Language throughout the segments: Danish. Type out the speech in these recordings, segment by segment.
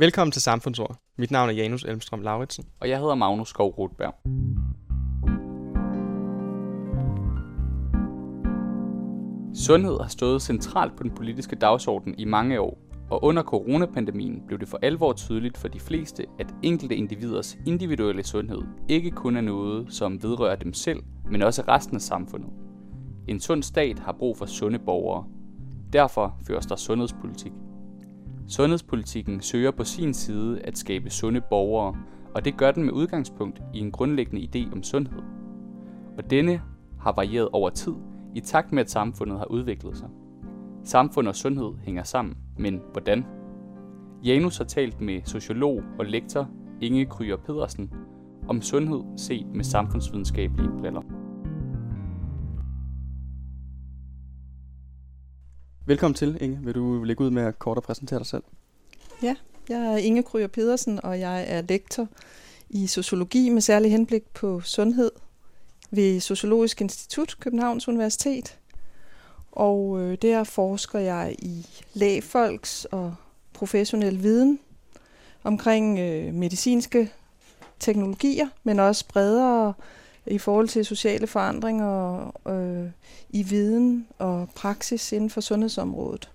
Velkommen til Samfundsord. Mit navn er Janus Elmstrøm Lauritsen. Og jeg hedder Magnus Skov Rotberg. Sundhed har stået centralt på den politiske dagsorden i mange år, og under coronapandemien blev det for alvor tydeligt for de fleste, at enkelte individers individuelle sundhed ikke kun er noget, som vedrører dem selv, men også resten af samfundet. En sund stat har brug for sunde borgere. Derfor føres der sundhedspolitik. Sundhedspolitikken søger på sin side at skabe sunde borgere, og det gør den med udgangspunkt i en grundlæggende idé om sundhed. Og denne har varieret over tid, i takt med at samfundet har udviklet sig. Samfund og sundhed hænger sammen, men hvordan? Janus har talt med sociolog og lektor Inge Kryer Pedersen om sundhed set med samfundsvidenskabelige briller. Velkommen til, Inge. Vil du lægge ud med at kort og præsentere dig selv? Ja, jeg er Inge Kryer Pedersen, og jeg er lektor i sociologi med særlig henblik på sundhed ved Sociologisk Institut, Københavns Universitet. Og øh, der forsker jeg i lægfolks og professionel viden omkring øh, medicinske teknologier, men også bredere i forhold til sociale forandringer øh, i viden og praksis inden for sundhedsområdet.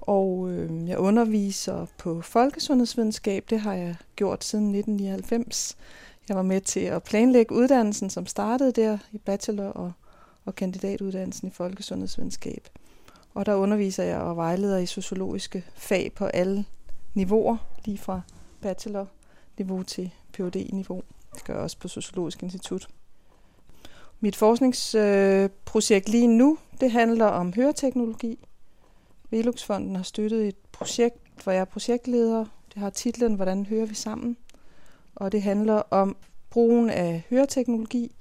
Og øh, jeg underviser på folkesundhedsvidenskab, det har jeg gjort siden 1999. Jeg var med til at planlægge uddannelsen, som startede der i bachelor- og, og kandidatuddannelsen i folkesundhedsvidenskab. Og der underviser jeg og vejleder i sociologiske fag på alle niveauer, lige fra bachelor-niveau til phd niveau Det gør jeg også på Sociologisk Institut. Mit forskningsprojekt lige nu, det handler om høreteknologi. Veluxfonden har støttet et projekt, hvor jeg er projektleder. Det har titlen Hvordan hører vi sammen? Og det handler om brugen af høreteknologi,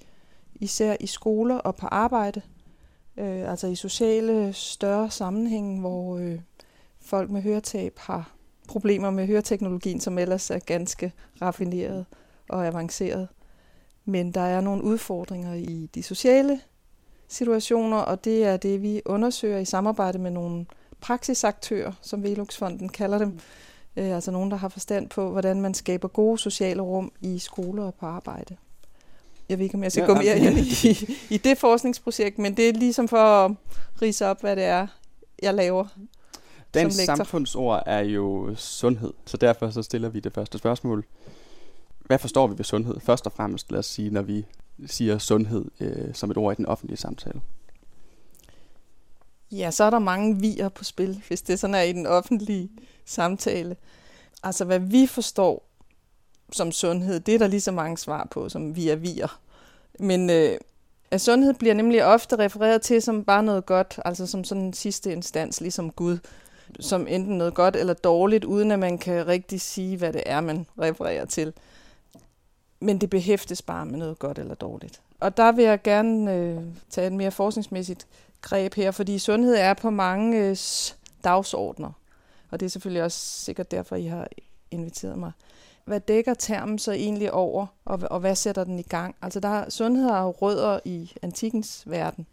især i skoler og på arbejde. Øh, altså i sociale større sammenhænge, hvor øh, folk med høretab har problemer med høreteknologien, som ellers er ganske raffineret og avanceret. Men der er nogle udfordringer i de sociale situationer, og det er det, vi undersøger i samarbejde med nogle praksisaktører, som Veluxfonden kalder dem. Øh, altså nogen, der har forstand på, hvordan man skaber gode sociale rum i skoler og på arbejde. Jeg ved ikke, om jeg skal ja, gå mere ind i, i det forskningsprojekt, men det er ligesom for at rise op, hvad det er, jeg laver. Dagens samfundsord er jo sundhed, så derfor så stiller vi det første spørgsmål hvad forstår vi ved sundhed? Først og fremmest, lad os sige, når vi siger sundhed øh, som et ord i den offentlige samtale. Ja, så er der mange vier på spil, hvis det sådan er i den offentlige samtale. Altså, hvad vi forstår som sundhed, det er der lige så mange svar på, som vi er vier. Men øh, at sundhed bliver nemlig ofte refereret til som bare noget godt, altså som sådan en sidste instans, ligesom Gud, som enten noget godt eller dårligt, uden at man kan rigtig sige, hvad det er, man refererer til men det behæftes bare med noget godt eller dårligt. Og der vil jeg gerne øh, tage et mere forskningsmæssigt greb her, fordi sundhed er på mange øh, dagsordner. Og det er selvfølgelig også sikkert derfor, I har inviteret mig. Hvad dækker termen så egentlig over, og, og hvad sætter den i gang? Altså der, sundhed har rødder i antikens verden,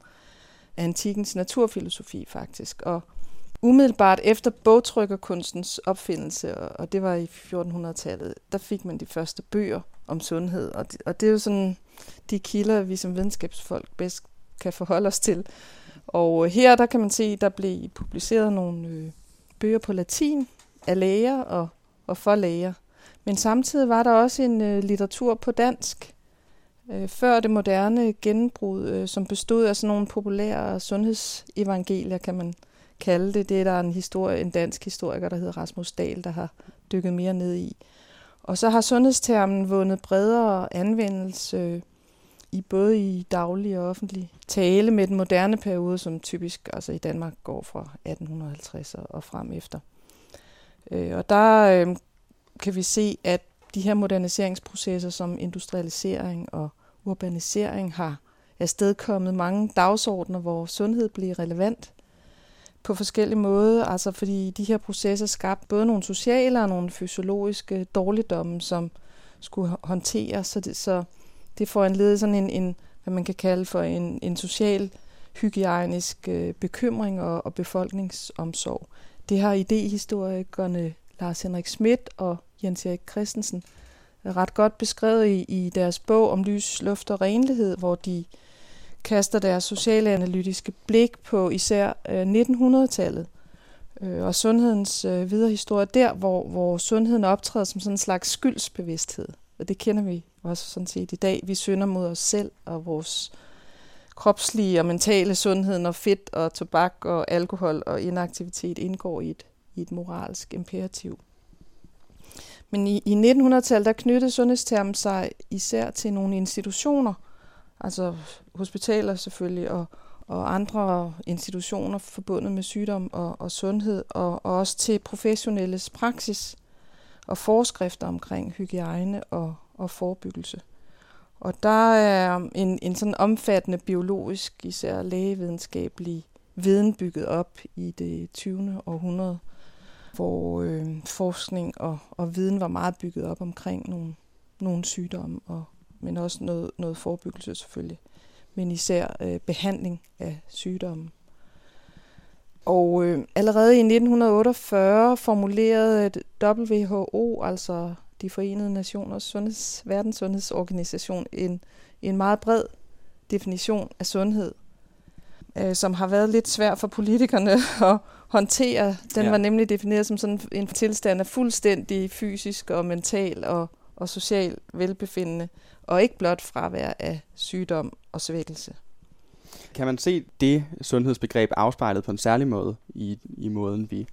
antikens naturfilosofi faktisk, og umiddelbart efter bogtrykkerkunstens opfindelse, og det var i 1400-tallet, der fik man de første bøger om sundhed. Og det, og det er jo sådan de kilder, vi som videnskabsfolk bedst kan forholde os til. Og øh, her der kan man se, der blev publiceret nogle øh, bøger på latin af læger og, og for læger. Men samtidig var der også en øh, litteratur på dansk, øh, før det moderne gennembrud, øh, som bestod af sådan nogle populære sundhedsevangelier, kan man kalde det. Det er der en, historie, en dansk historiker, der hedder Rasmus Dahl, der har dykket mere ned i. Og så har sundhedstermen vundet bredere anvendelse i både i daglig og offentlig tale med den moderne periode, som typisk altså i Danmark går fra 1850 og frem efter. Øh, og der øh, kan vi se, at de her moderniseringsprocesser som industrialisering og urbanisering har afstedkommet mange dagsordner, hvor sundhed bliver relevant på forskellige måder, altså fordi de her processer skabte både nogle sociale og nogle fysiologiske dårligdomme, som skulle håndteres, så det, så det får en sådan en, en, hvad man kan kalde for en, en social hygiejnisk øh, bekymring og, og befolkningsomsorg. Det har idehistorikerne Lars Henrik Schmidt og Jens Erik Christensen ret godt beskrevet i, i deres bog om lys, luft og renlighed, hvor de kaster deres sociale analytiske blik på især øh, 1900-tallet øh, og sundhedens øh, videre historie der, hvor, hvor sundheden optræder som sådan en slags skyldsbevidsthed. Og det kender vi også sådan set i dag. Vi synder mod os selv og vores kropslige og mentale sundhed, når fedt og tobak og alkohol og inaktivitet indgår i et, i et moralsk imperativ. Men i, i 1900-tallet, der knyttede sundhedstermen sig især til nogle institutioner, altså hospitaler selvfølgelig, og, og andre institutioner forbundet med sygdom og, og sundhed, og, og også til professionelles praksis og forskrifter omkring hygiejne og, og forebyggelse. Og der er en, en sådan omfattende biologisk, især lægevidenskabelig viden bygget op i det 20. århundrede, hvor øh, forskning og, og viden var meget bygget op omkring nogle, nogle sygdomme, og, men også noget, noget forebyggelse selvfølgelig, men især øh, behandling af sygdomme. Og øh, allerede i 1948 formulerede WHO, altså de forenede nationers sundheds, verdenssundhedsorganisation, en, en meget bred definition af sundhed, øh, som har været lidt svær for politikerne at håndtere. Den ja. var nemlig defineret som sådan en tilstand af fuldstændig fysisk og mental og, og social velbefindende, og ikke blot fravær af sygdom og svækkelse. Kan man se det sundhedsbegreb afspejlet på en særlig måde i, i måden, vi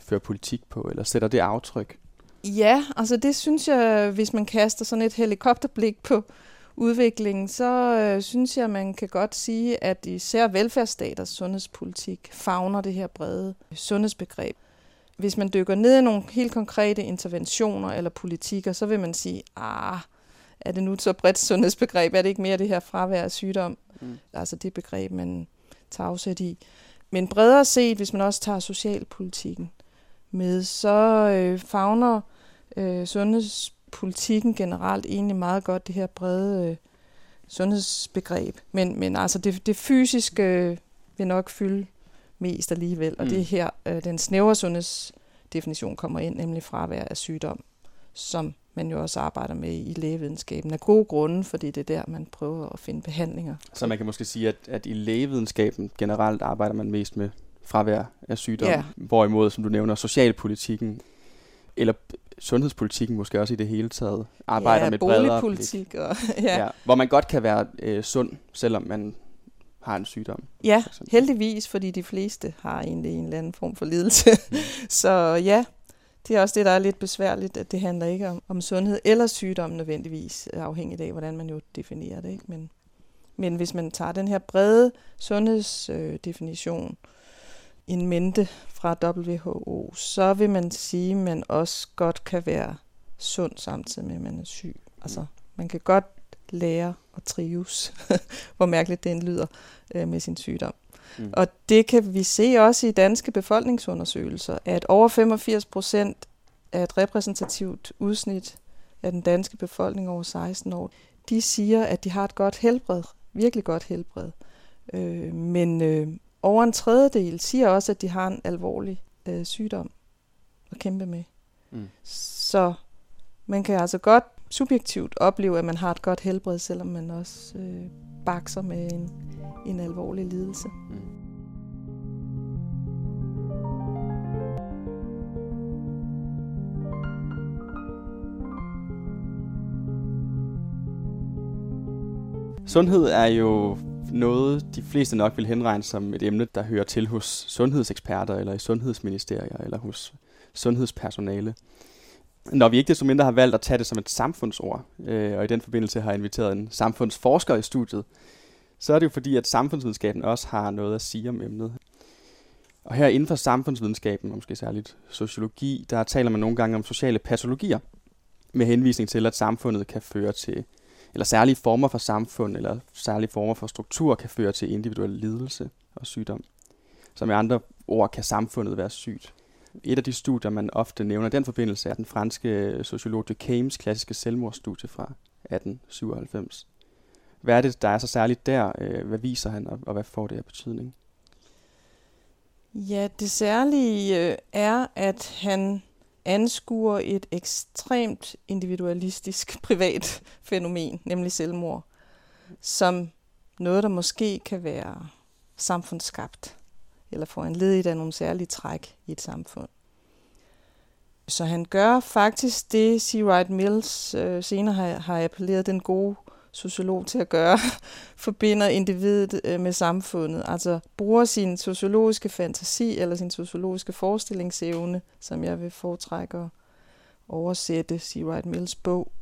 fører politik på, eller sætter det aftryk? Ja, altså det synes jeg, hvis man kaster sådan et helikopterblik på udviklingen, så øh, synes jeg, man kan godt sige, at især velfærdsstaters sundhedspolitik fagner det her brede sundhedsbegreb. Hvis man dykker ned i nogle helt konkrete interventioner eller politikker, så vil man sige, ah, er det nu så bredt sundhedsbegreb? Er det ikke mere det her fravær af sygdom? Mm. Altså det begreb, man tager afsæt i. Men bredere set, hvis man også tager socialpolitikken med, så øh, fagner øh, sundhedspolitikken generelt egentlig meget godt det her brede øh, sundhedsbegreb. Men, men altså det, det fysiske øh, vil nok fylde mest alligevel, og mm. det er her øh, den snævre sundhedsdefinition kommer ind, nemlig fravær af sygdom, som man jo også arbejder med i lægevidenskaben af gode grunde, fordi det er der, man prøver at finde behandlinger. Så man kan måske sige, at, at i lægevidenskaben generelt arbejder man mest med fravær af sygdom, ja. hvorimod, som du nævner, socialpolitikken eller sundhedspolitikken måske også i det hele taget arbejder ja, med bredere blik. Og, ja. ja. Hvor man godt kan være øh, sund, selvom man har en sygdom. Ja, heldigvis, fordi de fleste har egentlig en eller anden form for lidelse. Mm. Så ja, det er også det, der er lidt besværligt, at det handler ikke om, om sundhed eller sygdom nødvendigvis, afhængigt af, hvordan man jo definerer det. Ikke? Men, men hvis man tager den her brede sundhedsdefinition øh, en mente fra WHO, så vil man sige, at man også godt kan være sund samtidig med, at man er syg. Altså, man kan godt lære at trives, hvor mærkeligt det lyder, øh, med sin sygdom. Mm. Og det kan vi se også i danske befolkningsundersøgelser, at over 85 procent af et repræsentativt udsnit af den danske befolkning over 16 år, de siger, at de har et godt helbred, virkelig godt helbred. Øh, men øh, over en tredjedel siger også, at de har en alvorlig øh, sygdom at kæmpe med. Mm. Så man kan altså godt subjektivt opleve, at man har et godt helbred, selvom man også øh, bakser med en, en alvorlig lidelse. Mm. Sundhed er jo noget, de fleste nok vil henregne som et emne, der hører til hos sundhedseksperter, eller i sundhedsministerier, eller hos sundhedspersonale. Når vi ikke desto mindre har valgt at tage det som et samfundsord, øh, og i den forbindelse har inviteret en samfundsforsker i studiet, så er det jo fordi, at samfundsvidenskaben også har noget at sige om emnet. Og her inden for samfundsvidenskaben, og måske særligt sociologi, der taler man nogle gange om sociale patologier, med henvisning til, at samfundet kan føre til eller særlige former for samfund eller særlige former for struktur kan føre til individuel lidelse og sygdom. Som i andre ord kan samfundet være sygt. Et af de studier, man ofte nævner i den forbindelse, er den franske sociolog Durkheim's klassiske selvmordsstudie fra 1897. Hvad er det, der er så særligt der? Øh, hvad viser han, og hvad får det af betydning? Ja, det særlige øh, er, at han anskuer et ekstremt individualistisk privat fænomen, nemlig selvmord, som noget, der måske kan være samfundsskabt, eller få en led af nogle særlige træk i et samfund. Så han gør faktisk det, C. Wright Mills øh, senere har, har appelleret den gode sociolog til at gøre, forbinder individet øh, med samfundet. Altså bruger sin sociologiske fantasi eller sin sociologiske forestillingsevne, som jeg vil foretrække at oversætte C. Wright Mills bog.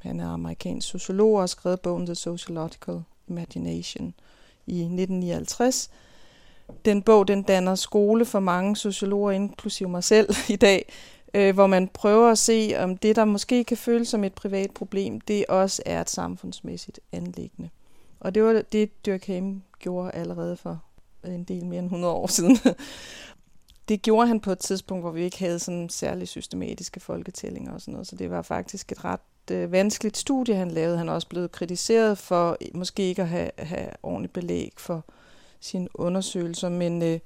Han er amerikansk sociolog og har skrevet bogen The Sociological Imagination i 1959. Den bog den danner skole for mange sociologer, inklusive mig selv i dag, øh, hvor man prøver at se, om det, der måske kan føles som et privat problem, det også er et samfundsmæssigt anlæggende. Og det var det, Durkheim gjorde allerede for en del mere end 100 år siden. det gjorde han på et tidspunkt, hvor vi ikke havde sådan særlig systematiske folketællinger og sådan noget, så det var faktisk et ret øh, vanskeligt studie, han lavede. Han er også blevet kritiseret for måske ikke at have, have ordentligt belæg for sine undersøgelser, men øh,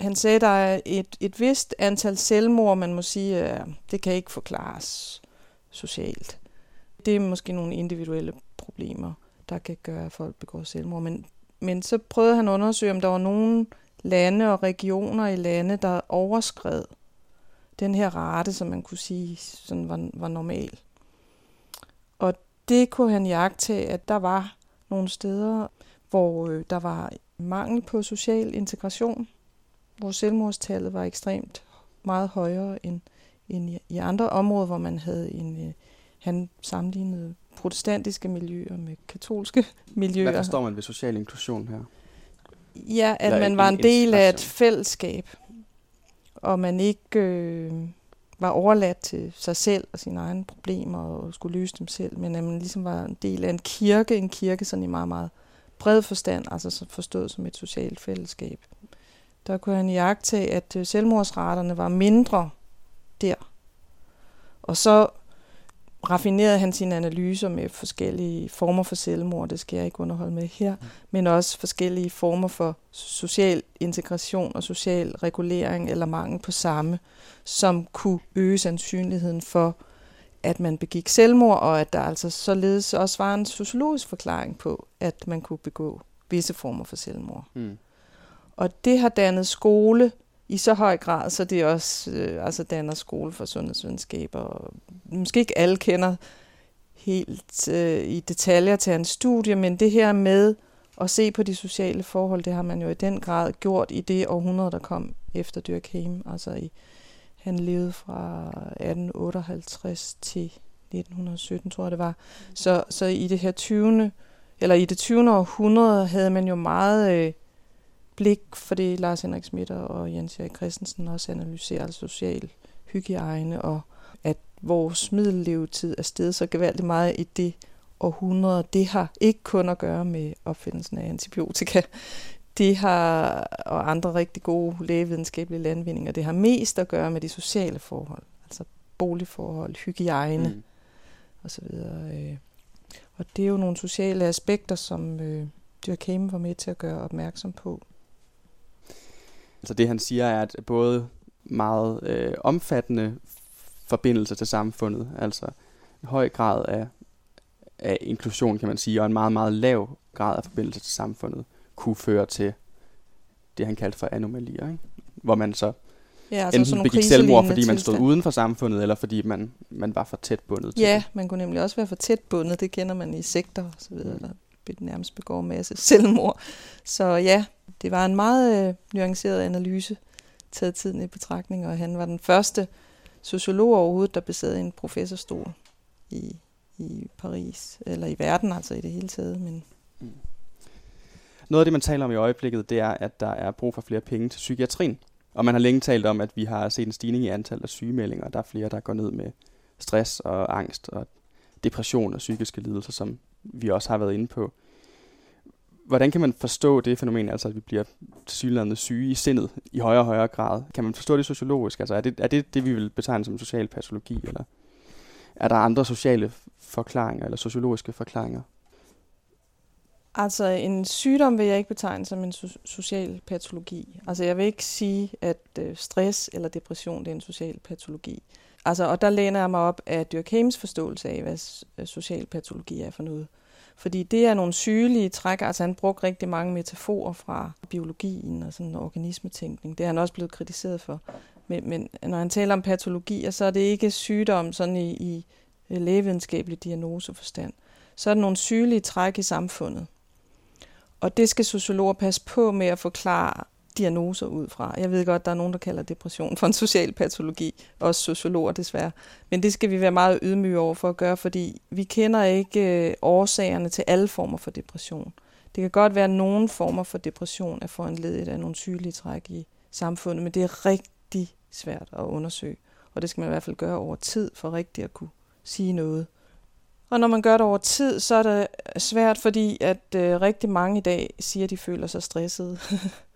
han sagde, at der er et, et vist antal selvmord, man må sige, øh, det kan ikke forklares socialt. Det er måske nogle individuelle problemer, der kan gøre, at folk begår selvmord. Men, men så prøvede han at undersøge, om der var nogle lande og regioner i lande, der overskred den her rate, som man kunne sige sådan var, var normal. Og det kunne han jagte, at der var nogle steder, hvor øh, der var mangel på social integration, hvor selvmordstallet var ekstremt meget højere end, end i, i andre områder, hvor man havde en, øh, han sammenlignede protestantiske miljøer med katolske miljøer. Hvad forstår man ved social inklusion her? Ja, at Eller man var en del af et fællesskab, og man ikke øh, var overladt til sig selv og sine egne problemer og skulle løse dem selv, men at man ligesom var en del af en kirke, en kirke sådan i meget, meget bred forstand, altså forstået som et socialt fællesskab der kunne han jagte, at øh, selvmordsraterne var mindre der. Og så raffinerede han sine analyser med forskellige former for selvmord, det skal jeg ikke underholde med her, men også forskellige former for social integration og social regulering eller mangel på samme, som kunne øge sandsynligheden for, at man begik selvmord, og at der altså således også var en sociologisk forklaring på, at man kunne begå visse former for selvmord. Mm. Og det har dannet skole i så høj grad, så det også øh, altså danner skole for sundhedsvidenskaber. Og måske ikke alle kender helt øh, i detaljer til hans studie, men det her med at se på de sociale forhold, det har man jo i den grad gjort i det århundrede, der kom efter Durkheim. Altså i, han levede fra 1858 til 1917, tror jeg det var. Så, så i det her 20. eller i det 20. århundrede havde man jo meget øh, blik for det, Lars Henrik Schmidt og Jens Erik Christensen også analyserer, altså social hygiejne, og at vores middellevetid er steget så gevaldigt meget i det århundrede. Det har ikke kun at gøre med opfindelsen af antibiotika. Det har, og andre rigtig gode lægevidenskabelige landvindinger, det har mest at gøre med de sociale forhold, altså boligforhold, hygiejne mm. osv. Øh. Og det er jo nogle sociale aspekter, som øh, Durkheim var med til at gøre opmærksom på. Så det han siger er, at både meget øh, omfattende forbindelser til samfundet, altså en høj grad af, af inklusion, kan man sige, og en meget, meget lav grad af forbindelse til samfundet, kunne føre til det, han kaldte for anomalier, ikke? hvor man så ja, altså enten begik selvmord, fordi man stod uden for samfundet, eller fordi man, man var for tæt bundet til Ja, det. man kunne nemlig også være for tæt bundet, det kender man i sektor videre, mm. der nærmest begår masse selvmord. Så ja, det var en meget øh, nuanceret analyse, taget tiden i betragtning, og han var den første sociolog overhovedet, der besad en professorstol i, i Paris, eller i verden altså i det hele taget. Men mm. Noget af det, man taler om i øjeblikket, det er, at der er brug for flere penge til psykiatrien. Og man har længe talt om, at vi har set en stigning i antallet af sygemeldinger. Der er flere, der går ned med stress og angst og depression og psykiske lidelser, som vi også har været inde på hvordan kan man forstå det fænomen, altså at vi bliver tilsyneladende syge i sindet i højere og højere grad? Kan man forstå det sociologisk? Altså er det, er det det, vi vil betegne som social patologi, eller er der andre sociale forklaringer eller sociologiske forklaringer? Altså en sygdom vil jeg ikke betegne som en so- social patologi. Altså jeg vil ikke sige, at øh, stress eller depression det er en social patologi. Altså, og der læner jeg mig op af Dirk Hames forståelse af, hvad social patologi er for noget. Fordi det er nogle sygelige træk. Altså han brugte rigtig mange metaforer fra biologien og sådan organismetænkning. Det er han også blevet kritiseret for. Men, men når han taler om patologier, så er det ikke sygdom sådan i, i øh, lægevidenskabelig diagnoseforstand. Så er det nogle sygelige træk i samfundet. Og det skal sociologer passe på med at forklare diagnoser ud fra. Jeg ved godt, der er nogen, der kalder depression for en social patologi, også sociologer desværre. Men det skal vi være meget ydmyge over for at gøre, fordi vi kender ikke øh, årsagerne til alle former for depression. Det kan godt være, at nogle former for depression er foranledet af nogle sygelige træk i samfundet, men det er rigtig svært at undersøge. Og det skal man i hvert fald gøre over tid, for rigtigt at kunne sige noget. Og når man gør det over tid, så er det svært, fordi at øh, rigtig mange i dag siger, at de føler sig stressede.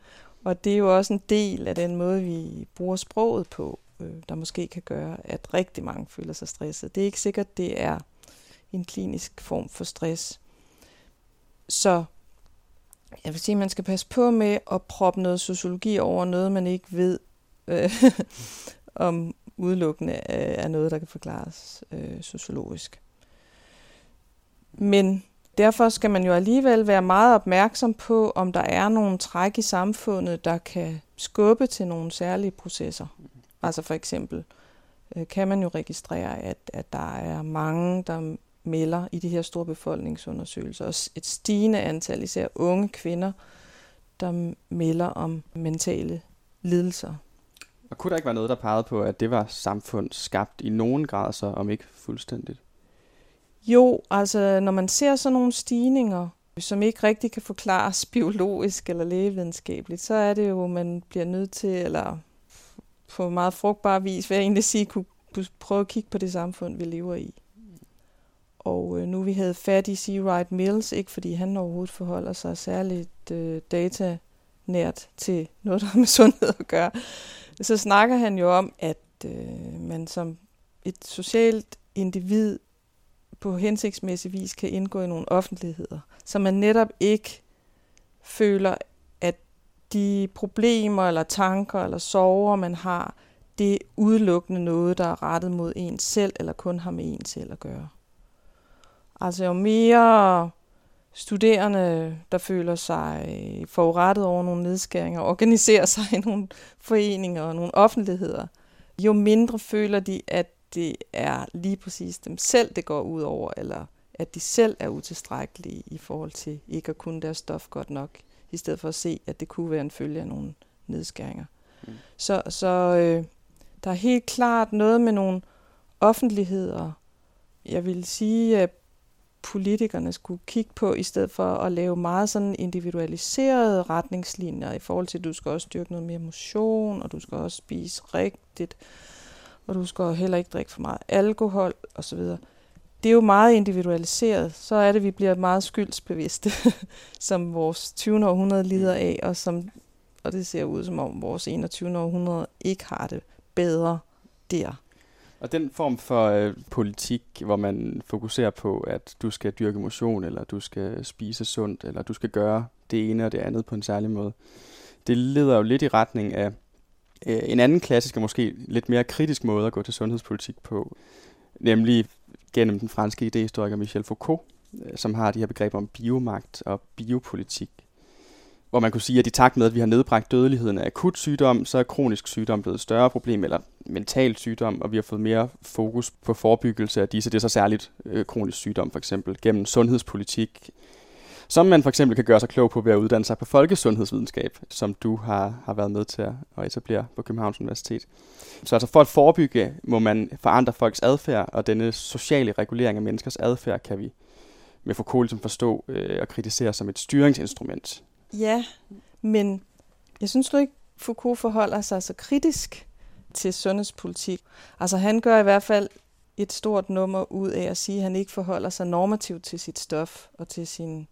Og det er jo også en del af den måde, vi bruger sproget på, øh, der måske kan gøre, at rigtig mange føler sig stresset. Det er ikke sikkert, det er en klinisk form for stress. Så jeg vil sige, at man skal passe på med at proppe noget sociologi over noget, man ikke ved øh, om udelukkende er noget, der kan forklares øh, sociologisk. Men Derfor skal man jo alligevel være meget opmærksom på, om der er nogle træk i samfundet, der kan skubbe til nogle særlige processer. Altså for eksempel øh, kan man jo registrere, at, at der er mange, der melder i de her store befolkningsundersøgelser, og et stigende antal, især unge kvinder, der melder om mentale lidelser. Og kunne der ikke være noget, der pegede på, at det var samfund skabt i nogen grad, så om ikke fuldstændigt? Jo, altså når man ser sådan nogle stigninger, som ikke rigtig kan forklares biologisk eller lægevidenskabeligt, så er det jo, at man bliver nødt til, eller på meget frugtbar vis, vil jeg egentlig sige, kunne prøve at kigge på det samfund, vi lever i. Og øh, nu vi havde fat i C. Wright Mills, ikke fordi han overhovedet forholder sig særligt øh, data nært til noget, der har med sundhed at gøre, så snakker han jo om, at øh, man som et socialt individ på hensigtsmæssig vis kan indgå i nogle offentligheder, så man netop ikke føler, at de problemer eller tanker eller sorger, man har, det er udelukkende noget, der er rettet mod en selv, eller kun har med en selv at gøre. Altså jo mere studerende, der føler sig øh, forurettet over nogle nedskæringer, organiserer sig i nogle foreninger og nogle offentligheder, jo mindre føler de, at det er lige præcis dem selv, det går ud over, eller at de selv er utilstrækkelige i forhold til ikke at kunne deres stof godt nok, i stedet for at se, at det kunne være en følge af nogle nedskæringer. Mm. Så, så øh, der er helt klart noget med nogle offentligheder, jeg vil sige, at politikerne skulle kigge på, i stedet for at lave meget sådan individualiserede retningslinjer i forhold til, at du skal også styrke noget mere motion, og du skal også spise rigtigt, og du skal heller ikke drikke for meget alkohol osv. Det er jo meget individualiseret. Så er det, at vi bliver meget skyldsbevidste, som vores 20. århundrede lider af, og, som, og det ser ud som om vores 21. århundrede ikke har det bedre der. Og den form for øh, politik, hvor man fokuserer på, at du skal dyrke motion, eller du skal spise sundt, eller du skal gøre det ene og det andet på en særlig måde, det leder jo lidt i retning af Øh, en anden klassisk og måske lidt mere kritisk måde at gå til sundhedspolitik på, nemlig gennem den franske idehistoriker Michel Foucault, øh, som har de her begreber om biomagt og biopolitik, hvor man kunne sige, at i takt med, at vi har nedbragt dødeligheden af akut sygdom, så er kronisk sygdom blevet et større problem, eller mental sygdom, og vi har fået mere fokus på forebyggelse af disse. Det er så særligt øh, kronisk sygdom, for eksempel, gennem sundhedspolitik, som man for eksempel kan gøre sig klog på ved at uddanne sig på folkesundhedsvidenskab, som du har, har været med til at etablere på Københavns Universitet. Så altså for at forebygge, må man forandre folks adfærd, og denne sociale regulering af menneskers adfærd kan vi med Foucault ligesom forstå øh, og kritisere som et styringsinstrument. Ja, men jeg synes du ikke, Foucault forholder sig så kritisk til sundhedspolitik. Altså han gør i hvert fald et stort nummer ud af at sige, at han ikke forholder sig normativt til sit stof og til sin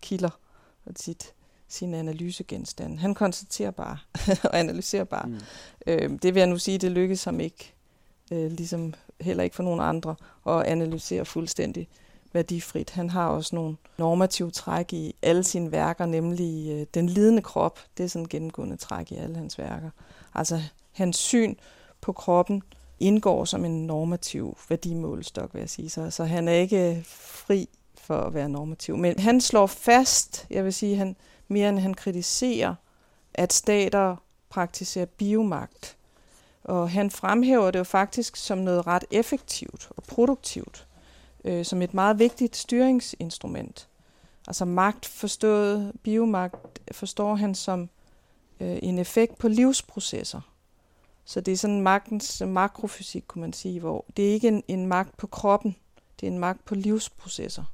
kilder og sit, sine analysegenstande. Han konstaterer bare og analyserer bare. Mm. Øh, det vil jeg nu sige, det lykkedes ham ikke, øh, ligesom heller ikke for nogen andre, at analysere fuldstændig værdifrit. Han har også nogle normative træk i alle sine værker, nemlig øh, den lidende krop. Det er sådan en gennemgående træk i alle hans værker. Altså hans syn på kroppen indgår som en normativ værdimålstok, vil jeg sige. Så, så han er ikke fri for at være normativ. Men han slår fast, jeg vil sige, han mere end han kritiserer, at stater praktiserer biomagt. Og han fremhæver det jo faktisk som noget ret effektivt og produktivt, øh, som et meget vigtigt styringsinstrument. Altså magt forstået, biomagt forstår han som øh, en effekt på livsprocesser. Så det er sådan magtens makrofysik, kunne man sige, hvor det er ikke en, en magt på kroppen, det er en magt på livsprocesser.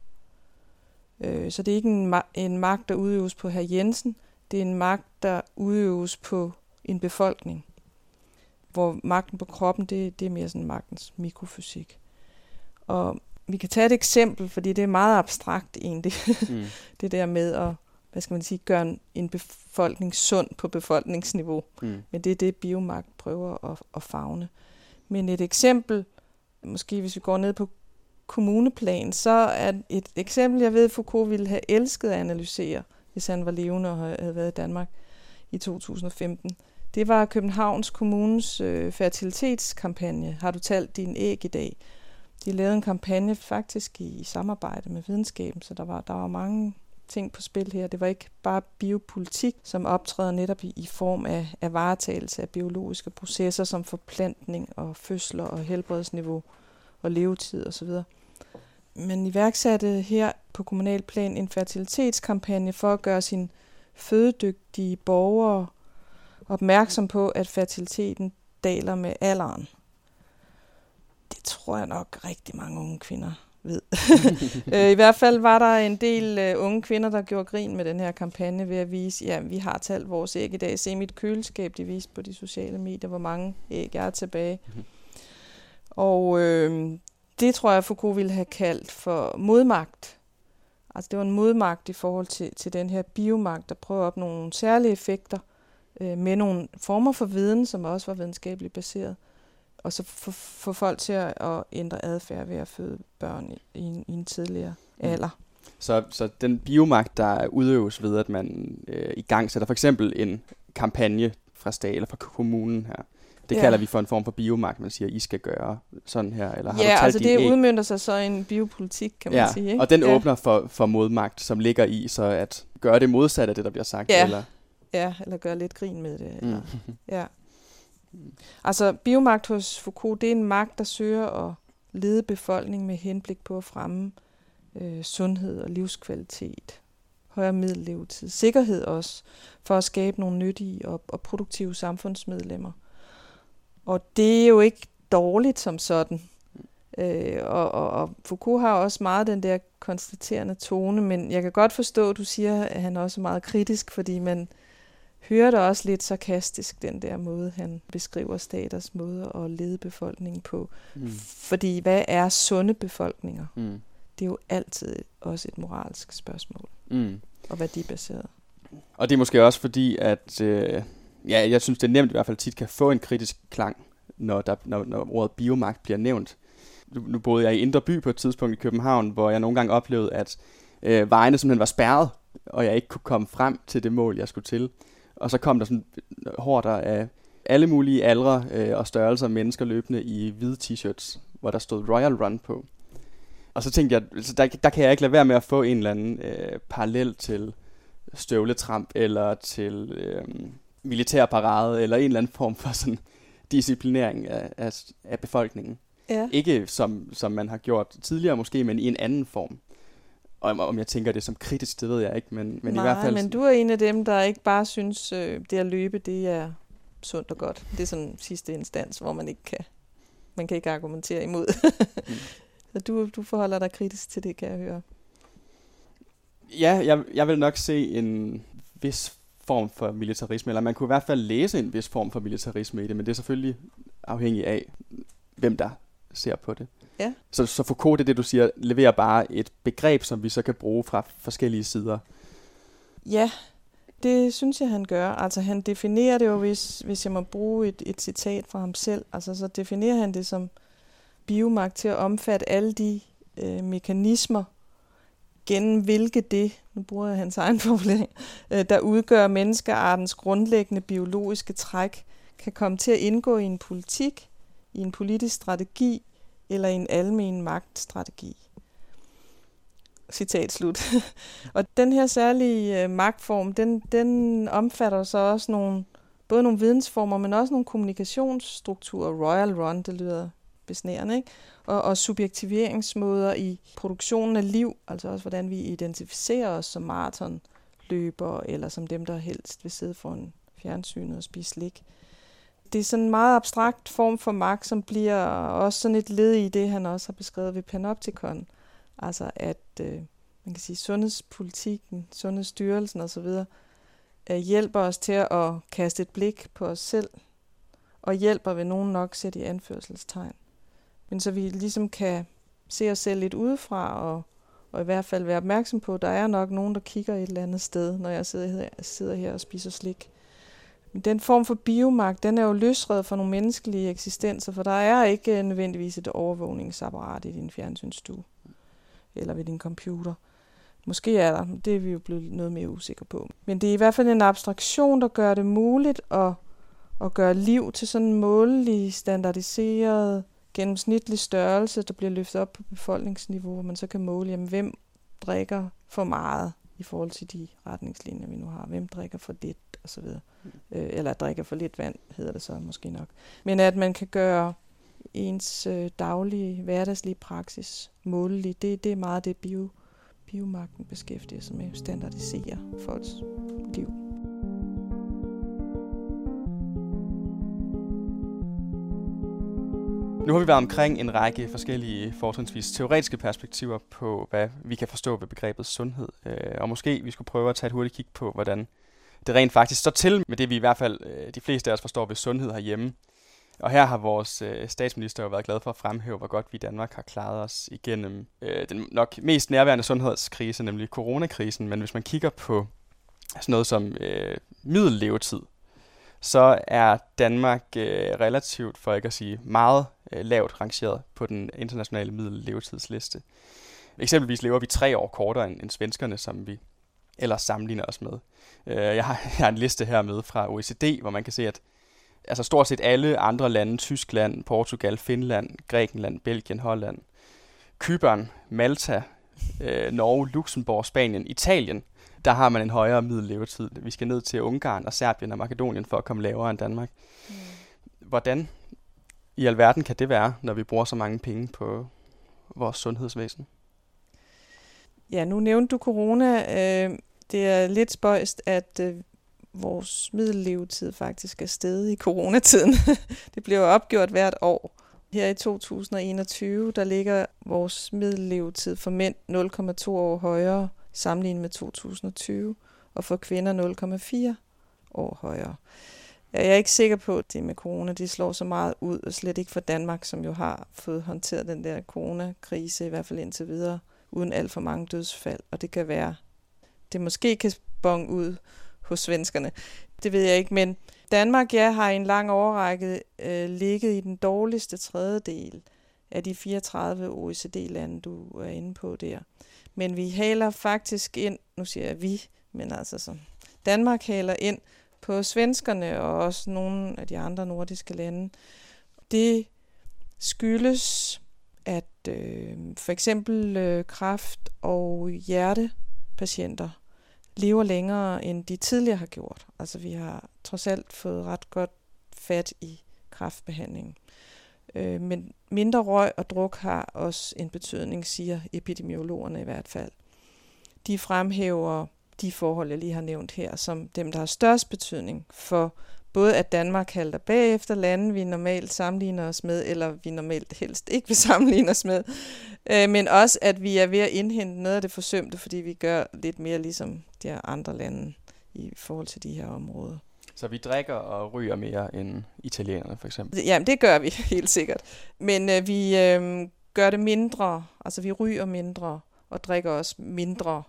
Øh, så det er ikke en, ma- en magt, der udøves på herr Jensen, det er en magt, der udøves på en befolkning. Hvor magten på kroppen, det, det er mere sådan magtens mikrofysik. Og vi kan tage et eksempel, fordi det er meget abstrakt egentlig. Mm. det der med at, hvad skal man sige, gøre en befolkning sund på befolkningsniveau. Mm. Men det er det, biomagt prøver at, at fagne. Men et eksempel, måske hvis vi går ned på kommuneplan, så er et eksempel, jeg ved, Foucault ville have elsket at analysere, hvis han var levende og havde været i Danmark i 2015. Det var Københavns Kommunes øh, fertilitetskampagne. Har du talt din æg i dag? De lavede en kampagne faktisk i, i samarbejde med videnskaben, så der var, der var mange ting på spil her. Det var ikke bare biopolitik, som optræder netop i, i form af, af varetagelse af biologiske processer som forplantning og fødsler og helbredsniveau og levetid osv. Men iværksatte her på kommunalplan en fertilitetskampagne for at gøre sin fødedygtige borgere opmærksom på, at fertiliteten daler med alderen. Det tror jeg nok rigtig mange unge kvinder ved. Øh, I hvert fald var der en del uh, unge kvinder, der gjorde grin med den her kampagne ved at vise, ja, vi har talt vores æg i dag. Se mit køleskab, de viste på de sociale medier, hvor mange æg jeg er tilbage. Mm-hmm. Og øh, det tror jeg, Foucault ville have kaldt for modmagt. Altså det var en modmagt i forhold til, til den her biomagt, der prøver at opnå nogle særlige effekter øh, med nogle former for viden, som også var videnskabeligt baseret. Og så få, få folk til at, at ændre adfærd ved at føde børn i, i, en, i en tidligere mm. alder. Så, så den biomagt, der udøves ved, at man øh, i gang sætter for eksempel en kampagne fra stat eller fra kommunen her, det ja. kalder vi for en form for biomagt, man siger, I skal gøre sådan her. Eller har ja, du altså det æg? udmyndter sig så i en biopolitik, kan man ja, sige. Ikke? og den ja. åbner for, for modmagt, som ligger i så at gøre det modsatte af det, der bliver sagt. Ja, eller? ja eller gøre lidt grin med det. Eller, mm. ja. Altså biomagt hos Foucault, det er en magt, der søger at lede befolkningen med henblik på at fremme øh, sundhed og livskvalitet højere middellevetid. Sikkerhed også, for at skabe nogle nyttige og, og produktive samfundsmedlemmer. Og det er jo ikke dårligt som sådan. Øh, og, og, og Foucault har også meget den der konstaterende tone, men jeg kan godt forstå, at du siger, at han også er meget kritisk, fordi man hører det også lidt sarkastisk, den der måde, han beskriver staters måde at lede befolkningen på. Mm. Fordi hvad er sunde befolkninger? Mm. Det er jo altid også et moralsk spørgsmål. Mm. Og værdibaseret. Og det er måske også fordi, at... Øh ja, jeg synes, det er nemt i hvert fald tit kan få en kritisk klang, når, der, når, når ordet biomagt bliver nævnt. Nu, nu boede jeg i Indre By på et tidspunkt i København, hvor jeg nogle gange oplevede, at øh, vejene simpelthen var spærret, og jeg ikke kunne komme frem til det mål, jeg skulle til. Og så kom der sådan hårder af alle mulige aldre øh, og størrelser mennesker løbende i hvide t-shirts, hvor der stod Royal Run på. Og så tænkte jeg, så der, der kan jeg ikke lade være med at få en eller anden øh, parallel til støvletramp eller til øh, militærparade eller en eller anden form for sådan disciplinering af, af, af befolkningen. Ja. Ikke som, som man har gjort tidligere måske, men i en anden form. Og om, om jeg tænker det som kritisk, det ved jeg ikke, men, men Nej, i hvert fald... men du er en af dem, der ikke bare synes, øh, det at løbe, det er sundt og godt. Det er sådan sidste instans, hvor man ikke kan, man kan ikke argumentere imod. mm. Så du, du forholder dig kritisk til det, kan jeg høre. Ja, jeg, jeg vil nok se en vis form for militarisme, eller man kunne i hvert fald læse en vis form for militarisme i det, men det er selvfølgelig afhængigt af, hvem der ser på det. Ja. Så, så Foucault, det er det, du siger, leverer bare et begreb, som vi så kan bruge fra forskellige sider. Ja, det synes jeg, han gør. Altså han definerer det jo, hvis, hvis jeg må bruge et, et citat fra ham selv, altså så definerer han det som biomagt til at omfatte alle de øh, mekanismer, gennem hvilke det, nu bruger jeg hans egen formulering, øh, der udgør menneskeartens grundlæggende biologiske træk, kan komme til at indgå i en politik, i en politisk strategi eller i en almen magtstrategi. Citat slut. og den her særlige øh, magtform, den, den omfatter så også nogle, både nogle vidensformer, men også nogle kommunikationsstrukturer. Royal Run, det lyder besnærende, ikke? Og, og subjektiveringsmåder i produktionen af liv, altså også hvordan vi identificerer os som maratonløbere, eller som dem, der helst vil sidde foran fjernsynet og spise slik. Det er sådan en meget abstrakt form for magt, som bliver også sådan et led i det, han også har beskrevet ved Panopticon. Altså at øh, man kan sige, sundhedspolitikken, sundhedsstyrelsen osv. Øh, hjælper os til at kaste et blik på os selv, og hjælper ved nogen nok sætte i anførselstegn. Men så vi ligesom kan se os selv lidt udefra, og, og i hvert fald være opmærksom på, at der er nok nogen, der kigger et eller andet sted, når jeg sidder her, sidder her og spiser slik. Men den form for biomagt, den er jo løsredet fra nogle menneskelige eksistenser, for der er ikke øh, nødvendigvis et overvågningsapparat i din fjernsynsstue eller ved din computer. Måske er der, det er vi jo blevet noget mere usikre på. Men det er i hvert fald en abstraktion, der gør det muligt at, at gøre liv til sådan en målelig, standardiseret, gennemsnitlig størrelse, der bliver løftet op på befolkningsniveau, hvor man så kan måle, jamen, hvem drikker for meget i forhold til de retningslinjer, vi nu har. Hvem drikker for lidt, osv. Mm. Øh, eller drikker for lidt vand, hedder det så måske nok. Men at man kan gøre ens øh, daglige, hverdagslige praksis målelig, det, det er meget det, bio, biomagten beskæftiger sig med, standardisere folks Nu har vi været omkring en række forskellige fortrinsvis teoretiske perspektiver på, hvad vi kan forstå ved begrebet sundhed. Øh, og måske vi skulle prøve at tage et hurtigt kig på, hvordan det rent faktisk står til med det, vi i hvert fald øh, de fleste af os forstår ved sundhed herhjemme. Og her har vores øh, statsminister jo været glad for at fremhæve, hvor godt vi i Danmark har klaret os igennem øh, den nok mest nærværende sundhedskrise, nemlig coronakrisen. Men hvis man kigger på sådan noget som øh, middellevetid, så er Danmark øh, relativt, for ikke at sige meget, lavt rangeret på den internationale middellevetidsliste. Eksempelvis lever vi tre år kortere end, end svenskerne, som vi ellers sammenligner os med. Øh, jeg, har, jeg har en liste her med fra OECD, hvor man kan se, at altså stort set alle andre lande, Tyskland, Portugal, Finland, Grækenland, Belgien, Holland, Kypern, Malta, øh, Norge, Luxembourg, Spanien, Italien, der har man en højere middellevetid. Vi skal ned til Ungarn og Serbien og Makedonien for at komme lavere end Danmark. Mm. Hvordan i alverden kan det være, når vi bruger så mange penge på vores sundhedsvæsen? Ja, nu nævnte du corona. Øh, det er lidt spøjst, at øh, vores middellevetid faktisk er steget i coronatiden. det bliver opgjort hvert år. Her i 2021, der ligger vores middellevetid for mænd 0,2 år højere sammenlignet med 2020, og for kvinder 0,4 år højere. Jeg er ikke sikker på, at det med corona det slår så meget ud, og slet ikke for Danmark, som jo har fået håndteret den der coronakrise, i hvert fald indtil videre, uden alt for mange dødsfald. Og det kan være, det måske kan bonge ud hos svenskerne. Det ved jeg ikke, men Danmark ja, har i en lang overrække øh, ligget i den dårligste tredjedel af de 34 OECD-lande, du er inde på der. Men vi haler faktisk ind, nu siger jeg vi, men altså så, Danmark haler ind på svenskerne og også nogle af de andre nordiske lande. Det skyldes, at øh, for eksempel øh, kræft- og hjertepatienter lever længere, end de tidligere har gjort. Altså vi har trods alt fået ret godt fat i kræftbehandlingen. Øh, men mindre røg og druk har også en betydning, siger epidemiologerne i hvert fald. De fremhæver de forhold, jeg lige har nævnt her, som dem, der har størst betydning for både at Danmark halter bagefter lande, vi normalt sammenligner os med, eller vi normalt helst ikke vil sammenligne os med, øh, men også at vi er ved at indhente noget af det forsømte, fordi vi gør lidt mere ligesom de andre lande i forhold til de her områder. Så vi drikker og ryger mere end italienerne for eksempel? Jamen, det gør vi helt sikkert. Men øh, vi øh, gør det mindre, altså vi ryger mindre og drikker også mindre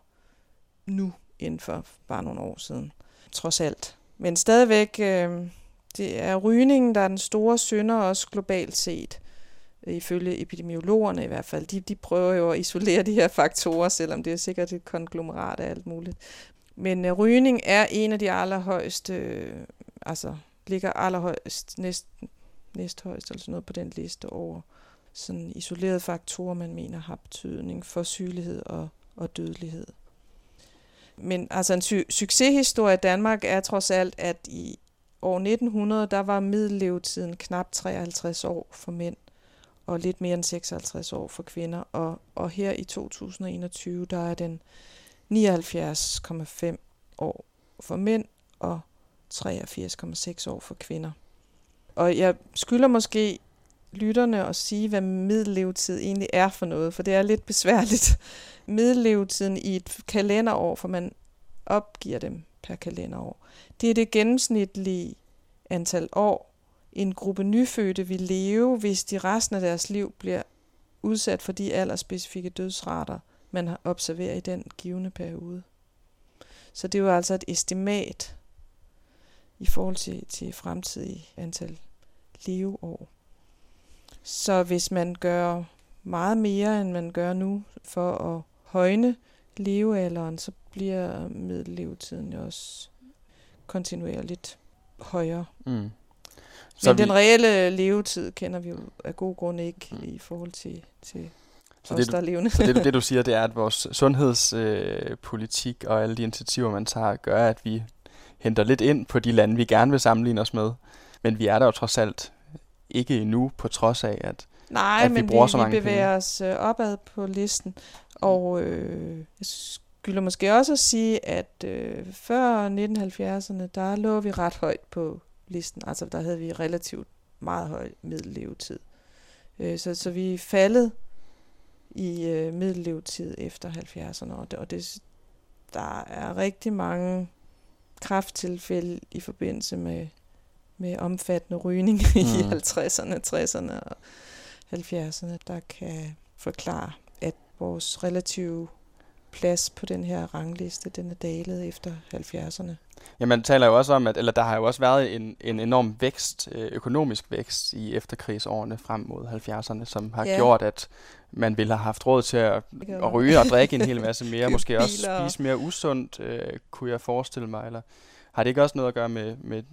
nu end for bare nogle år siden. Trods alt. Men stadigvæk, øh, det er rygningen, der er den store synder, også globalt set. Ifølge epidemiologerne i hvert fald. De, de prøver jo at isolere de her faktorer, selvom det er sikkert et konglomerat af alt muligt. Men øh, rygning er en af de allerhøjeste, øh, altså ligger allerhøjst næsten næsthøjst, eller sådan noget på den liste over sådan isolerede faktorer, man mener har betydning for sygelighed og, og dødelighed. Men altså en su- succeshistorie i Danmark er trods alt, at i år 1900, der var middellevetiden knap 53 år for mænd, og lidt mere end 56 år for kvinder. Og, og her i 2021, der er den 79,5 år for mænd og 83,6 år for kvinder. Og jeg skylder måske lytterne at sige, hvad middellevetid egentlig er for noget, for det er lidt besværligt. Middellevetiden i et kalenderår, for man opgiver dem per kalenderår, det er det gennemsnitlige antal år, en gruppe nyfødte vil leve, hvis de resten af deres liv bliver udsat for de aldersspecifikke dødsrater, man har observeret i den givende periode. Så det er jo altså et estimat i forhold til, til fremtidige antal leveår. Så hvis man gør meget mere, end man gør nu, for at højne levealderen, så bliver middellevetiden jo også kontinuerligt højere. Mm. Så Men vi... den reelle levetid kender vi jo af god grund ikke mm. i forhold til, til så det, der er levende. så det, det du siger, det er, at vores sundhedspolitik øh, og alle de initiativer, man tager, gør, at vi henter lidt ind på de lande, vi gerne vil sammenligne os med. Men vi er der jo trods alt ikke endnu, på trods af, at, Nej, at vi men bruger vi, så mange vi bevæger penge. os øh, opad på listen. Og øh, jeg skylder måske også at sige, at øh, før 1970'erne, der lå vi ret højt på listen. Altså der havde vi relativt meget høj middellevetid. Øh, så, så vi er faldet i øh, middellevetid efter 70'erne, og det, og det, der er rigtig mange krafttilfælde i forbindelse med, med omfattende rygning mm. i 50'erne, 60'erne og 70'erne, der kan forklare, at vores relative plads på den her rangliste, den er dalet efter 70'erne. Ja, man taler jo også om, at eller der har jo også været en, en enorm vækst, øh, økonomisk vækst i efterkrigsårene frem mod 70'erne, som har ja. gjort, at man ville have haft råd til at, at ryge og drikke en hel masse mere, måske også spise mere usundt, øh, kunne jeg forestille mig, eller har det ikke også noget at gøre med, med,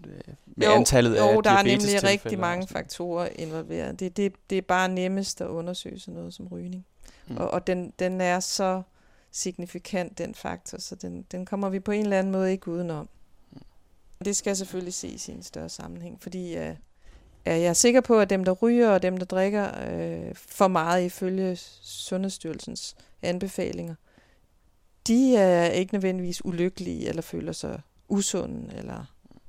med jo, antallet jo, af Jo, der er nemlig rigtig mange faktorer involveret. Det, det, det er bare nemmest at undersøge sådan noget som rygning. Mm. Og, og den, den er så signifikant, den faktor, så den, den kommer vi på en eller anden måde ikke udenom. Det skal selvfølgelig ses i en større sammenhæng, fordi uh, jeg er sikker på, at dem, der ryger og dem, der drikker uh, for meget ifølge Sundhedsstyrelsens anbefalinger, de er ikke nødvendigvis ulykkelige eller føler sig usunde, eller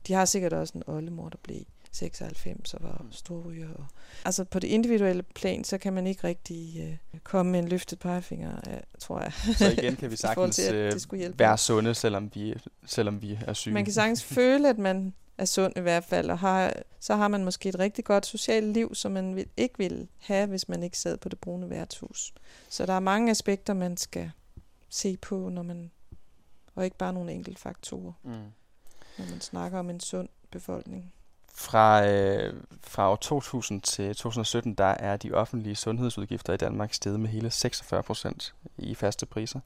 de har sikkert også en oldemor, der blev 96 og var storryger. Og, altså på det individuelle plan, så kan man ikke rigtig øh, komme med en løftet pegefinger, øh, tror jeg. Så igen kan vi sagtens til, øh, være sunde, selvom vi, selvom vi er syge. Man kan sagtens føle, at man er sund i hvert fald, og har, så har man måske et rigtig godt socialt liv, som man vil, ikke vil have, hvis man ikke sad på det brune værtshus. Så der er mange aspekter, man skal se på, når man og ikke bare nogle enkelte faktorer, mm. når man snakker om en sund befolkning. Fra, øh, fra år 2000 til 2017, der er de offentlige sundhedsudgifter i Danmark steget med hele 46 procent i faste priser.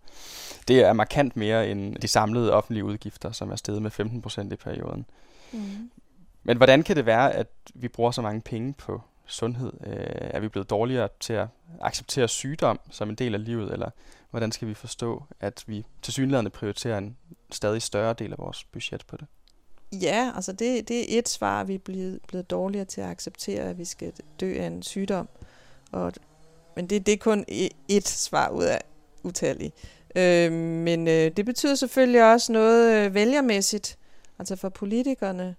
Det er markant mere end de samlede offentlige udgifter, som er steget med 15 procent i perioden. Mm. Men hvordan kan det være, at vi bruger så mange penge på sundhed? Øh, er vi blevet dårligere til at acceptere sygdom som en del af livet, eller hvordan skal vi forstå, at vi tilsyneladende prioriterer en stadig større del af vores budget på det? Ja, altså det, det er et svar, vi er blevet, blevet dårligere til at acceptere, at vi skal dø af en sygdom. Og, men det, det er kun et svar ud af utallige. Øh, men øh, det betyder selvfølgelig også noget øh, vælgermæssigt, altså for politikerne.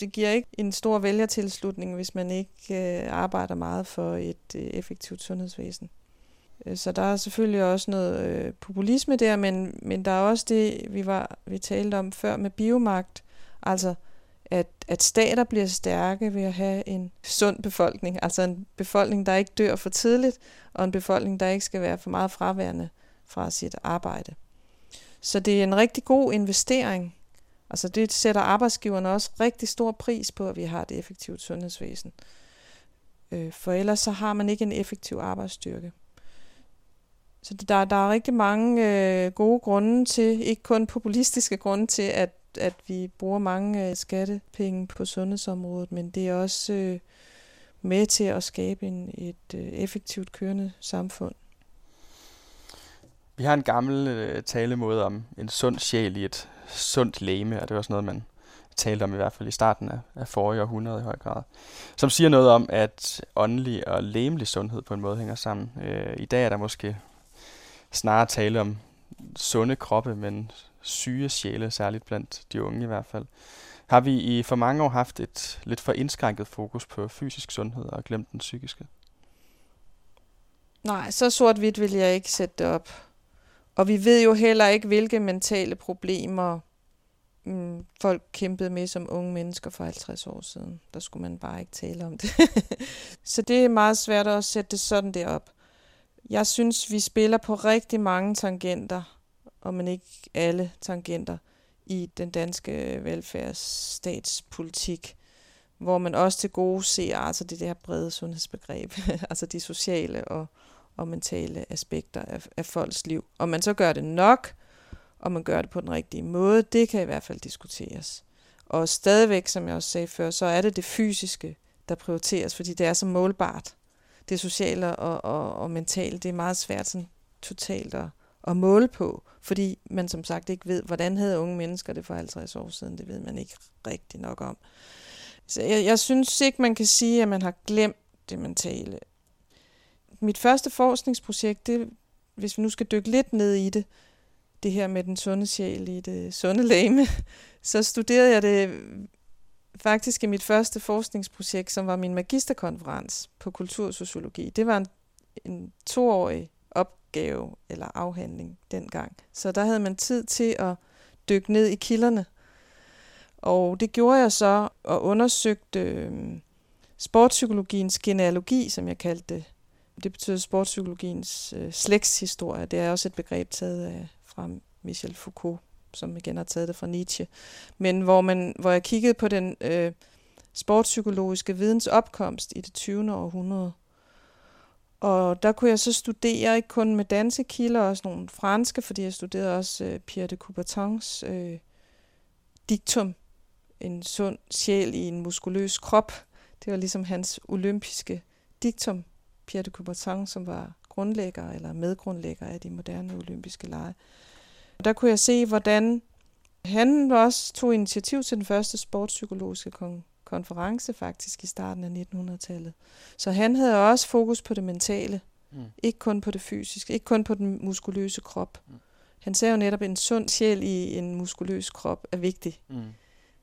Det giver ikke en stor vælgertilslutning, hvis man ikke øh, arbejder meget for et øh, effektivt sundhedsvæsen. Øh, så der er selvfølgelig også noget øh, populisme der, men, men der er også det, vi, var, vi talte om før med biomagt, Altså, at, at stater bliver stærke ved at have en sund befolkning, altså en befolkning, der ikke dør for tidligt, og en befolkning, der ikke skal være for meget fraværende fra sit arbejde. Så det er en rigtig god investering. Altså det sætter arbejdsgiverne også rigtig stor pris på, at vi har et effektivt sundhedsvæsen. Øh, for ellers så har man ikke en effektiv arbejdsstyrke. Så der, der er rigtig mange øh, gode grunde til, ikke kun populistiske grunde til, at at vi bruger mange øh, skattepenge på sundhedsområdet, men det er også øh, med til at skabe en, et øh, effektivt kørende samfund. Vi har en gammel øh, talemåde om en sund sjæl i et sundt læme, og det var også noget, man talte om i hvert fald i starten af, af forrige århundrede i høj grad, som siger noget om, at åndelig og læmelig sundhed på en måde hænger sammen. Øh, I dag er der måske snarere tale om sunde kroppe, men syge sjæle, særligt blandt de unge i hvert fald. Har vi i for mange år haft et lidt for indskrænket fokus på fysisk sundhed og glemt den psykiske? Nej, så sort-hvidt vil jeg ikke sætte det op. Og vi ved jo heller ikke, hvilke mentale problemer mm, folk kæmpede med som unge mennesker for 50 år siden. Der skulle man bare ikke tale om det. så det er meget svært at sætte det sådan derop. Jeg synes, vi spiller på rigtig mange tangenter, og men ikke alle tangenter, i den danske velfærdsstatspolitik, hvor man også til gode ser altså det der brede sundhedsbegreb, altså de sociale og, og mentale aspekter af, af folks liv. Om man så gør det nok, og man gør det på den rigtige måde, det kan i hvert fald diskuteres. Og stadigvæk, som jeg også sagde før, så er det det fysiske, der prioriteres, fordi det er så målbart. Det sociale og, og, og mentale, det er meget svært sådan totalt at, at måle på, fordi man som sagt ikke ved, hvordan havde unge mennesker det for 50 år siden. Det ved man ikke rigtig nok om. Så jeg, jeg synes ikke, man kan sige, at man har glemt det mentale. Mit første forskningsprojekt, det, hvis vi nu skal dykke lidt ned i det, det her med den sunde sjæl i det sunde læme, så studerede jeg det faktisk i mit første forskningsprojekt, som var min magisterkonferens på kultursociologi. Det var en, en toårig opgave eller afhandling dengang. Så der havde man tid til at dykke ned i kilderne. Og det gjorde jeg så og undersøgte øh, sportspsykologiens genealogi, som jeg kaldte det. Det betyder sportspsykologiens øh, slægtshistorie. Det er også et begreb taget af, fra Michel Foucault, som igen har taget det fra Nietzsche. Men hvor, man, hvor jeg kiggede på den øh, sportspsykologiske videns opkomst i det 20. århundrede. Og der kunne jeg så studere ikke kun med danske kilder, også nogle franske, fordi jeg studerede også øh, Pierre de Coubertins øh, diktum, en sund sjæl i en muskuløs krop. Det var ligesom hans olympiske diktum, Pierre de Coubertin, som var grundlægger eller medgrundlægger af de moderne olympiske lege. Øh, der kunne jeg se, hvordan han også tog initiativ til den første sportspsykologiske konference faktisk i starten af 1900-tallet. Så han havde også fokus på det mentale, mm. ikke kun på det fysiske, ikke kun på den muskuløse krop. Mm. Han sagde jo netop, at en sund sjæl i en muskuløs krop er vigtig. Mm.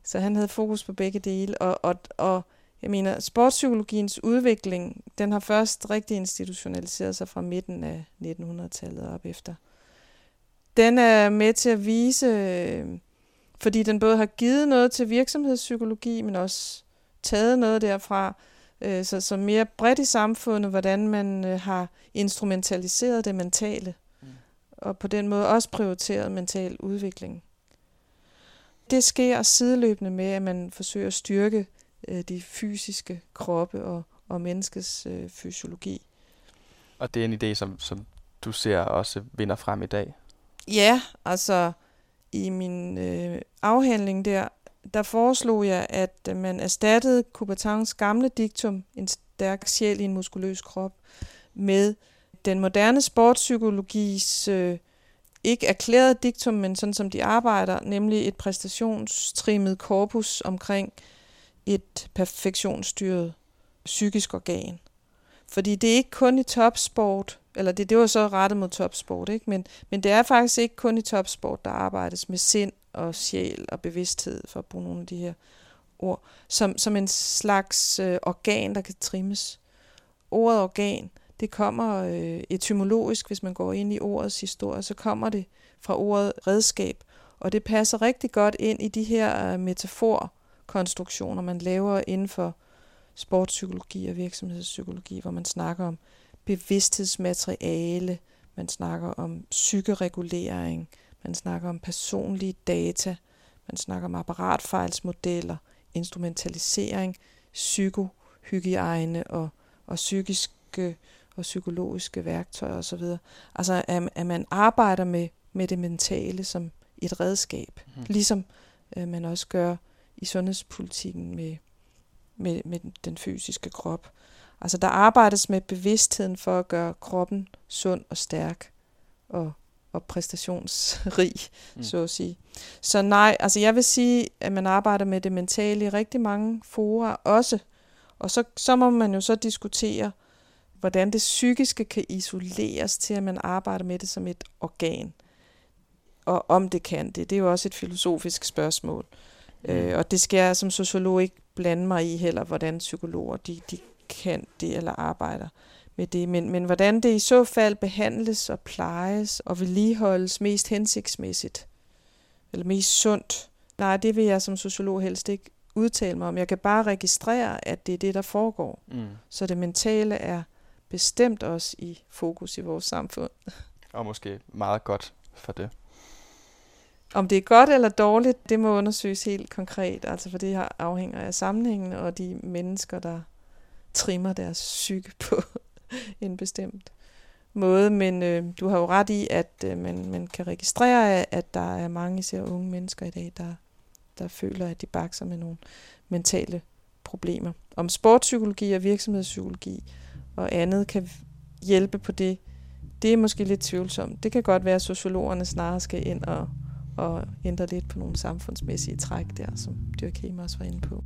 Så han havde fokus på begge dele, og, og, og jeg mener, sportspsykologiens udvikling, den har først rigtig institutionaliseret sig fra midten af 1900-tallet op efter. Den er med til at vise fordi den både har givet noget til virksomhedspsykologi, men også taget noget derfra, øh, så, så mere bredt i samfundet, hvordan man øh, har instrumentaliseret det mentale, mm. og på den måde også prioriteret mental udvikling. Det sker sideløbende med, at man forsøger at styrke øh, de fysiske kroppe og, og menneskets øh, fysiologi. Og det er en idé, som, som du ser også vinder frem i dag? Ja, altså i min øh, afhandling der, der foreslog jeg, at øh, man erstattede Coubertins gamle diktum, en stærk sjæl i en muskuløs krop, med den moderne sportspsykologis øh, ikke erklæret diktum, men sådan som de arbejder, nemlig et præstationstrimmet korpus omkring et perfektionsstyret psykisk organ. Fordi det er ikke kun i topsport, eller det, det var så rettet mod topsport, ikke? Men, men det er faktisk ikke kun i topsport, der arbejdes med sind og sjæl og bevidsthed, for at bruge nogle af de her ord, som, som en slags øh, organ, der kan trimmes. Ordet organ, det kommer øh, etymologisk, hvis man går ind i ordets historie, så kommer det fra ordet redskab, og det passer rigtig godt ind i de her øh, metaforkonstruktioner, man laver inden for sportspsykologi og virksomhedspsykologi, hvor man snakker om bevidsthedsmateriale, man snakker om psykeregulering, man snakker om personlige data, man snakker om apparatfejlsmodeller, instrumentalisering, psykohygiejne og, og psykiske og psykologiske værktøjer osv. Altså at, at man arbejder med, med det mentale som et redskab, mm. ligesom øh, man også gør i sundhedspolitikken med, med, med den fysiske krop. Altså der arbejdes med bevidstheden for at gøre kroppen sund og stærk og, og præstationsrig, mm. så at sige. Så nej, altså jeg vil sige, at man arbejder med det mentale i rigtig mange fora også. Og så, så må man jo så diskutere, hvordan det psykiske kan isoleres til, at man arbejder med det som et organ. Og om det kan det, det er jo også et filosofisk spørgsmål. Mm. Øh, og det skal jeg som sociolog ikke blande mig i heller, hvordan psykologer de, de kan det eller arbejder med det. Men, men hvordan det i så fald behandles og plejes og vedligeholdes mest hensigtsmæssigt, eller mest sundt, nej, det vil jeg som sociolog helst ikke udtale mig om. Jeg kan bare registrere, at det er det, der foregår. Mm. Så det mentale er bestemt også i fokus i vores samfund. Og måske meget godt for det. Om det er godt eller dårligt, det må undersøges helt konkret, altså for det her afhænger af sammenhængen og de mennesker, der trimmer deres psyke på en bestemt måde. Men øh, du har jo ret i, at øh, man, man kan registrere, at der er mange især unge mennesker i dag, der, der føler, at de bakser med nogle mentale problemer. Om sportspsykologi og virksomhedspsykologi og andet kan hjælpe på det, det er måske lidt tvivlsomt. Det kan godt være, at sociologerne snarere skal ind og, og ændre lidt på nogle samfundsmæssige træk der, som Dirk Hemer også var inde på.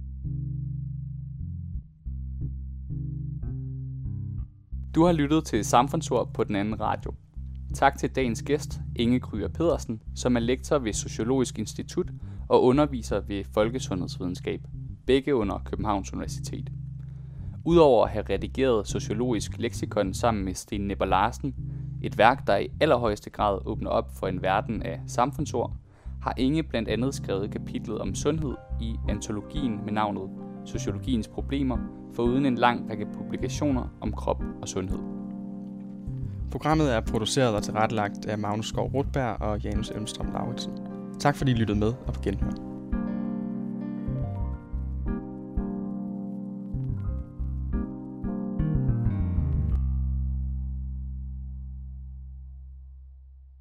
Du har lyttet til Samfundsord på den anden radio. Tak til dagens gæst, Inge Kryer Pedersen, som er lektor ved Sociologisk Institut og underviser ved Folkesundhedsvidenskab, begge under Københavns Universitet. Udover at have redigeret sociologisk leksikon sammen med Sten Nepper Larsen, et værk, der i allerhøjeste grad åbner op for en verden af samfundsord, har Inge blandt andet skrevet kapitlet om sundhed i antologien med navnet Sociologiens Problemer, foruden en lang række publikationer om krop og sundhed. Programmet er produceret og tilrettelagt af Magnus Skov Rutberg og Janus Elmstrøm Lauritsen. Tak fordi I lyttede med og på genhør.